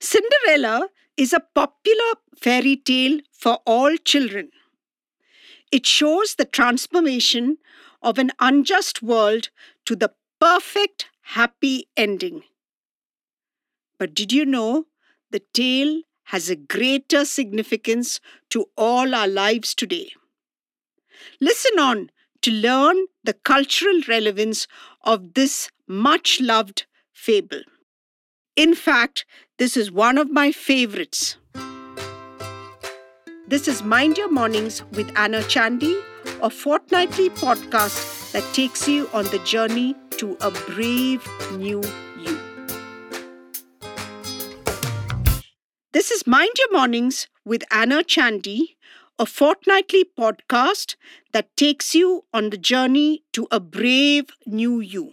Cinderella is a popular fairy tale for all children. It shows the transformation of an unjust world to the perfect happy ending. But did you know the tale has a greater significance to all our lives today? Listen on to learn the cultural relevance of this much loved fable. In fact, this is one of my favorites. This is Mind Your Mornings with Anna Chandy, a fortnightly podcast that takes you on the journey to a brave new you. This is Mind Your Mornings with Anna Chandy, a fortnightly podcast that takes you on the journey to a brave new you.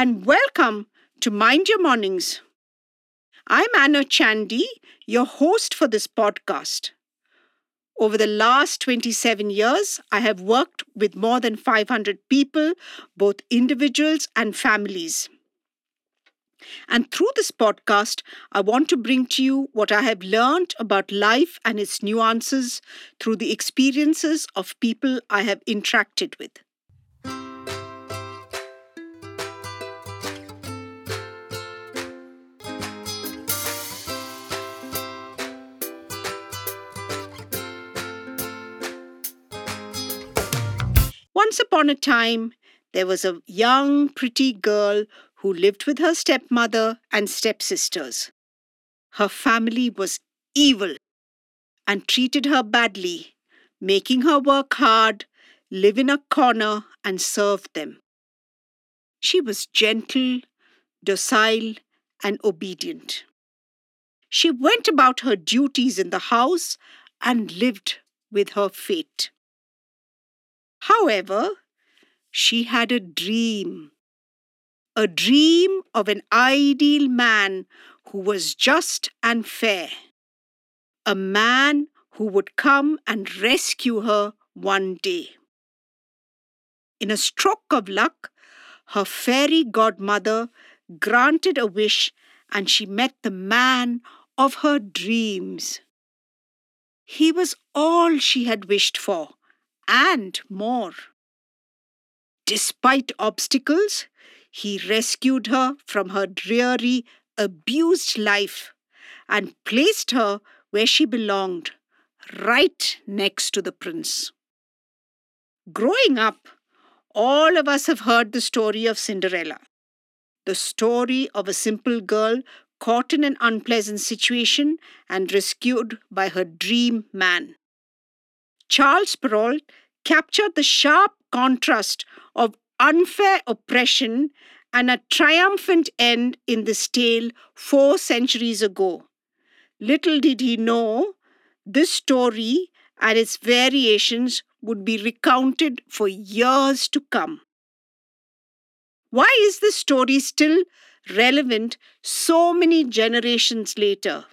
and welcome to Mind Your Mornings. I'm Anna Chandy, your host for this podcast. Over the last 27 years, I have worked with more than 500 people, both individuals and families. And through this podcast, I want to bring to you what I have learned about life and its nuances through the experiences of people I have interacted with. Once upon a time, there was a young, pretty girl who lived with her stepmother and stepsisters. Her family was evil and treated her badly, making her work hard, live in a corner, and serve them. She was gentle, docile, and obedient. She went about her duties in the house and lived with her fate. However, she had a dream. A dream of an ideal man who was just and fair. A man who would come and rescue her one day. In a stroke of luck, her fairy godmother granted a wish and she met the man of her dreams. He was all she had wished for and more. Despite obstacles, he rescued her from her dreary, abused life and placed her where she belonged, right next to the prince. Growing up, all of us have heard the story of Cinderella, the story of a simple girl caught in an unpleasant situation and rescued by her dream man. Charles Perrault captured the sharp contrast of unfair oppression and a triumphant end in this tale four centuries ago. Little did he know this story and its variations would be recounted for years to come. Why is this story still relevant so many generations later?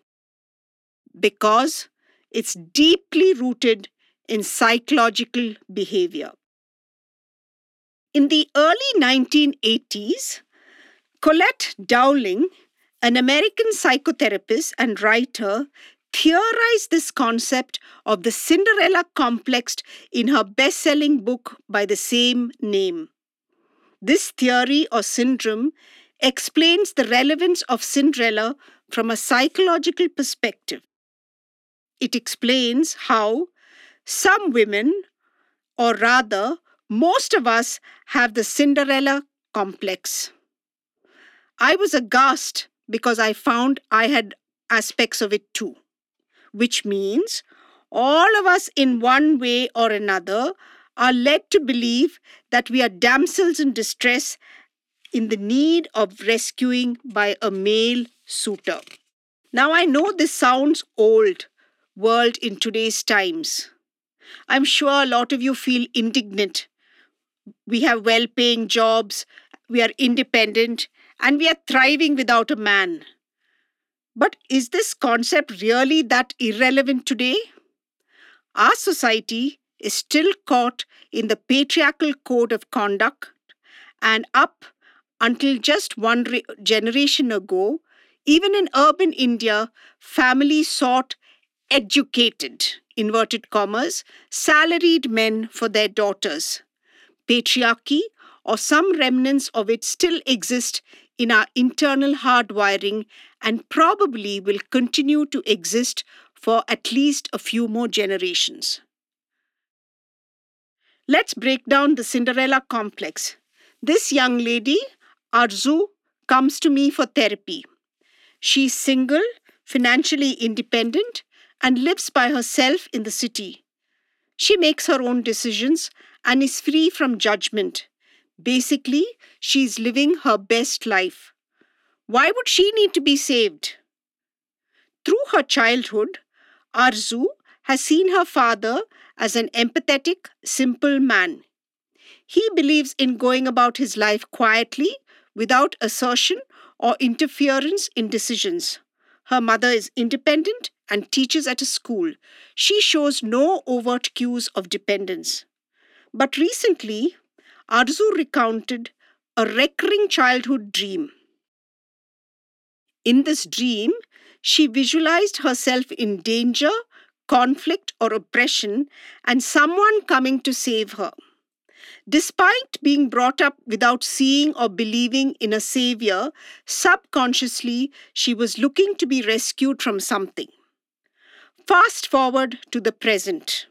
Because it's deeply rooted in psychological behavior. In the early 1980s, Colette Dowling, an American psychotherapist and writer, theorized this concept of the Cinderella complex in her best selling book by the same name. This theory or syndrome explains the relevance of Cinderella from a psychological perspective. It explains how some women, or rather, most of us, have the Cinderella complex. I was aghast because I found I had aspects of it too, which means all of us, in one way or another, are led to believe that we are damsels in distress in the need of rescuing by a male suitor. Now, I know this sounds old, world in today's times. I'm sure a lot of you feel indignant. We have well paying jobs, we are independent, and we are thriving without a man. But is this concept really that irrelevant today? Our society is still caught in the patriarchal code of conduct, and up until just one re- generation ago, even in urban India, families sought educated, inverted commas, salaried men for their daughters. Patriarchy or some remnants of it still exist in our internal hardwiring and probably will continue to exist for at least a few more generations. Let's break down the Cinderella complex. This young lady, Arzu, comes to me for therapy. She's single, financially independent, and lives by herself in the city. She makes her own decisions and is free from judgment. Basically, she's living her best life. Why would she need to be saved? Through her childhood, Arzu has seen her father as an empathetic, simple man. He believes in going about his life quietly, without assertion or interference in decisions. Her mother is independent and teaches at a school. She shows no overt cues of dependence. But recently, Arzu recounted a recurring childhood dream. In this dream, she visualized herself in danger, conflict, or oppression, and someone coming to save her. Despite being brought up without seeing or believing in a savior, subconsciously she was looking to be rescued from something. Fast forward to the present.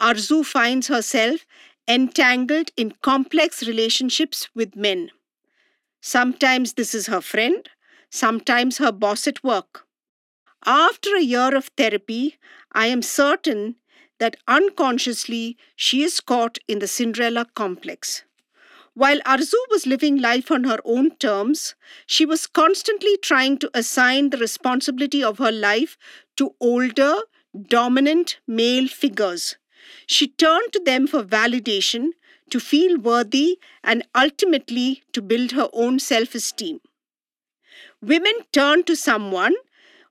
Arzu finds herself entangled in complex relationships with men. Sometimes this is her friend, sometimes her boss at work. After a year of therapy, I am certain that unconsciously she is caught in the Cinderella complex. While Arzu was living life on her own terms, she was constantly trying to assign the responsibility of her life to older, dominant male figures. She turned to them for validation, to feel worthy, and ultimately to build her own self esteem. Women turn to someone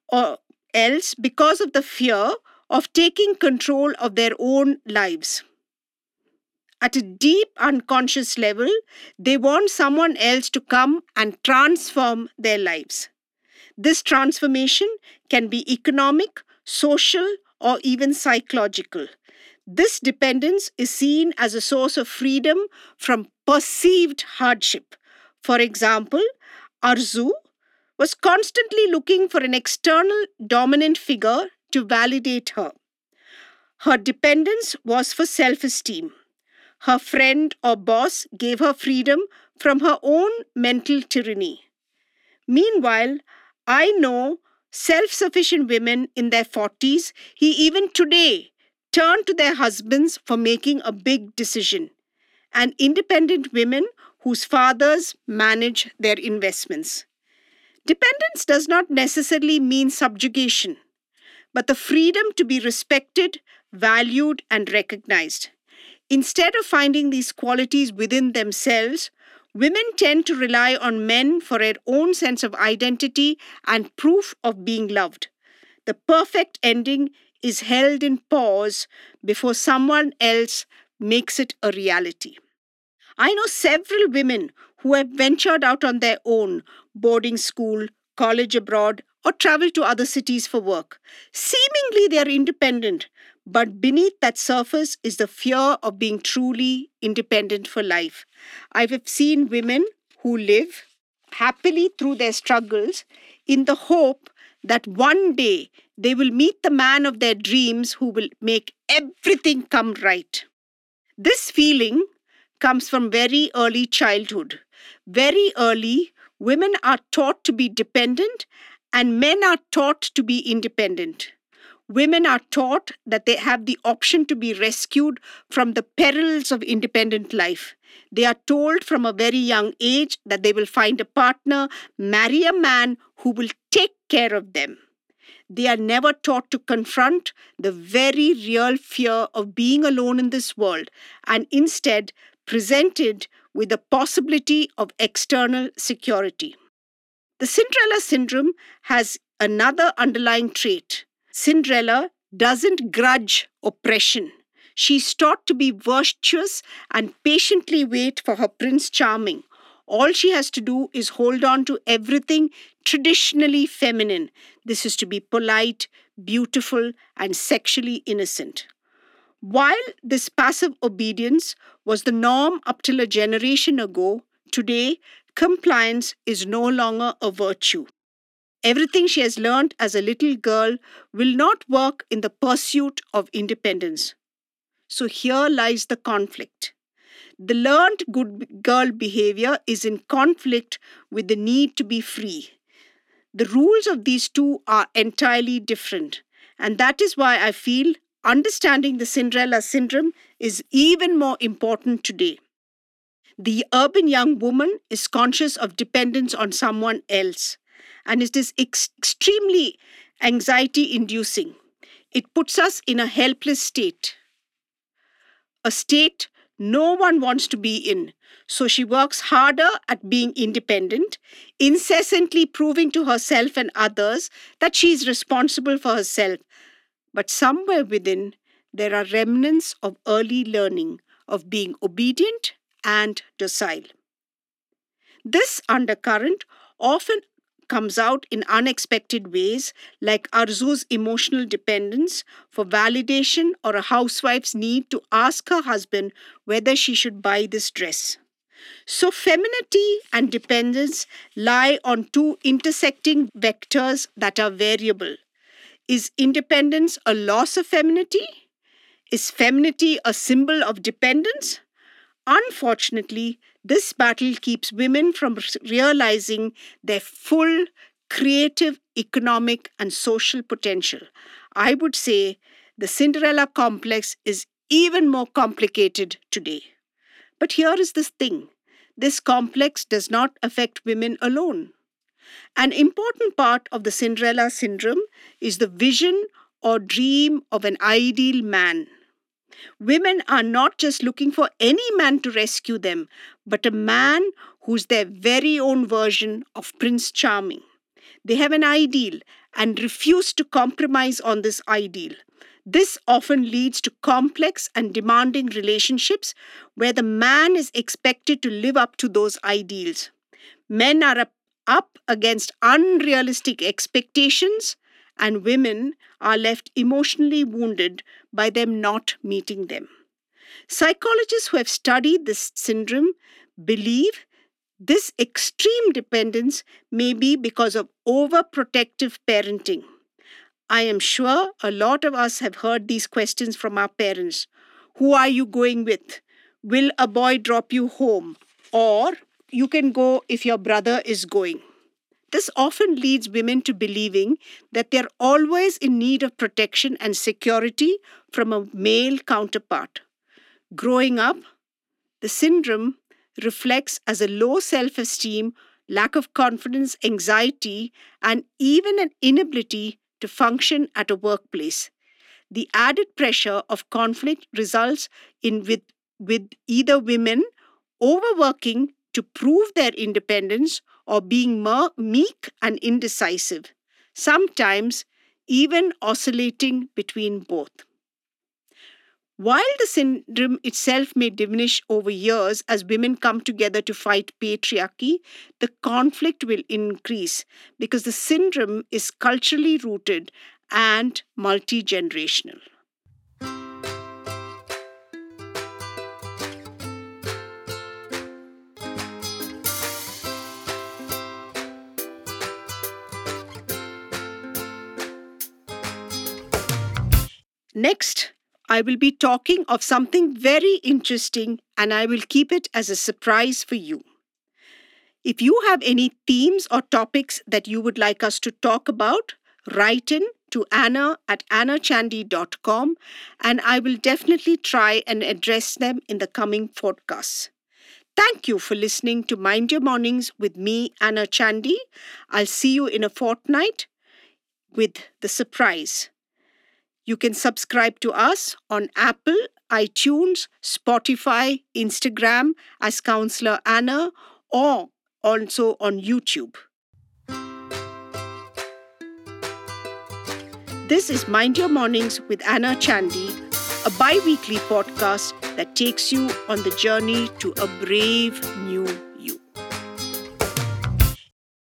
or else because of the fear of taking control of their own lives. At a deep unconscious level, they want someone else to come and transform their lives. This transformation can be economic, social, or even psychological. This dependence is seen as a source of freedom from perceived hardship. For example, Arzu was constantly looking for an external dominant figure to validate her. Her dependence was for self esteem. Her friend or boss gave her freedom from her own mental tyranny. Meanwhile, I know self sufficient women in their 40s, he even today turn to their husbands for making a big decision, and independent women whose fathers manage their investments. Dependence does not necessarily mean subjugation but the freedom to be respected, valued, and recognized. Instead of finding these qualities within themselves, women tend to rely on men for their own sense of identity and proof of being loved. The perfect ending is held in pause before someone else makes it a reality. I know several women who have ventured out on their own, boarding school, college abroad, or travel to other cities for work. Seemingly, they are independent, but beneath that surface is the fear of being truly independent for life. I've seen women who live happily through their struggles in the hope that one day they will meet the man of their dreams who will make everything come right. This feeling comes from very early childhood. Very early, women are taught to be dependent and men are taught to be independent. women are taught that they have the option to be rescued from the perils of independent life. They are told from a very young age that they will find a partner, marry a man who will take care of them. They are never taught to confront the very real fear of being alone in this world and instead presented with the possibility of external security. The Cinderella syndrome has another underlying trait. Cinderella doesn't grudge oppression. She's taught to be virtuous and patiently wait for her Prince Charming. All she has to do is hold on to everything traditionally feminine. This is to be polite, beautiful, and sexually innocent. While this passive obedience was the norm up till a generation ago, today compliance is no longer a virtue. Everything she has learned as a little girl will not work in the pursuit of independence. So here lies the conflict. The learned good girl behavior is in conflict with the need to be free. The rules of these two are entirely different, and that is why I feel understanding the Cinderella syndrome is even more important today. The urban young woman is conscious of dependence on someone else and it is ex- extremely anxiety inducing. It puts us in a helpless state, a state no one wants to be in. So she works harder at being independent, incessantly proving to herself and others that she is responsible for herself. But somewhere within, there are remnants of early learning of being obedient and docile. This undercurrent often comes out in unexpected ways, like Arzu's emotional dependence for validation or a housewife's need to ask her husband whether she should buy this dress. So, femininity and dependence lie on two intersecting vectors that are variable. Is independence a loss of femininity? Is femininity a symbol of dependence? Unfortunately, this battle keeps women from realizing their full creative, economic, and social potential. I would say the Cinderella complex is even more complicated today. But here is the thing this complex does not affect women alone. An important part of the Cinderella syndrome is the vision or dream of an ideal man. Women are not just looking for any man to rescue them, but a man who's their very own version of Prince Charming. They have an ideal and refuse to compromise on this ideal. This often leads to complex and demanding relationships where the man is expected to live up to those ideals. Men are up against unrealistic expectations and women are left emotionally wounded by them not meeting them. Psychologists who have studied this syndrome believe this extreme dependence may be because of overprotective parenting. I am sure a lot of us have heard these questions from our parents Who are you going with? Will a boy drop you home? Or you can go if your brother is going. This often leads women to believing that they're always in need of protection and security from a male counterpart. Growing up, the syndrome reflects as a low self esteem, lack of confidence, anxiety, and even an inability to function at a workplace. The added pressure of conflict results in with, with either women overworking to prove their independence or being meek and indecisive, sometimes even oscillating between both. While the syndrome itself may diminish over years as women come together to fight patriarchy, the conflict will increase because the syndrome is culturally rooted and multi generational. Next, I will be talking of something very interesting and I will keep it as a surprise for you. If you have any themes or topics that you would like us to talk about, write in to anna at annachandy.com and I will definitely try and address them in the coming podcasts. Thank you for listening to Mind Your Mornings with me, Anna Chandy. I'll see you in a fortnight with the surprise. You can subscribe to us on Apple, iTunes, Spotify, Instagram as Counselor Anna, or also on YouTube. This is Mind Your Mornings with Anna Chandy, a bi weekly podcast that takes you on the journey to a brave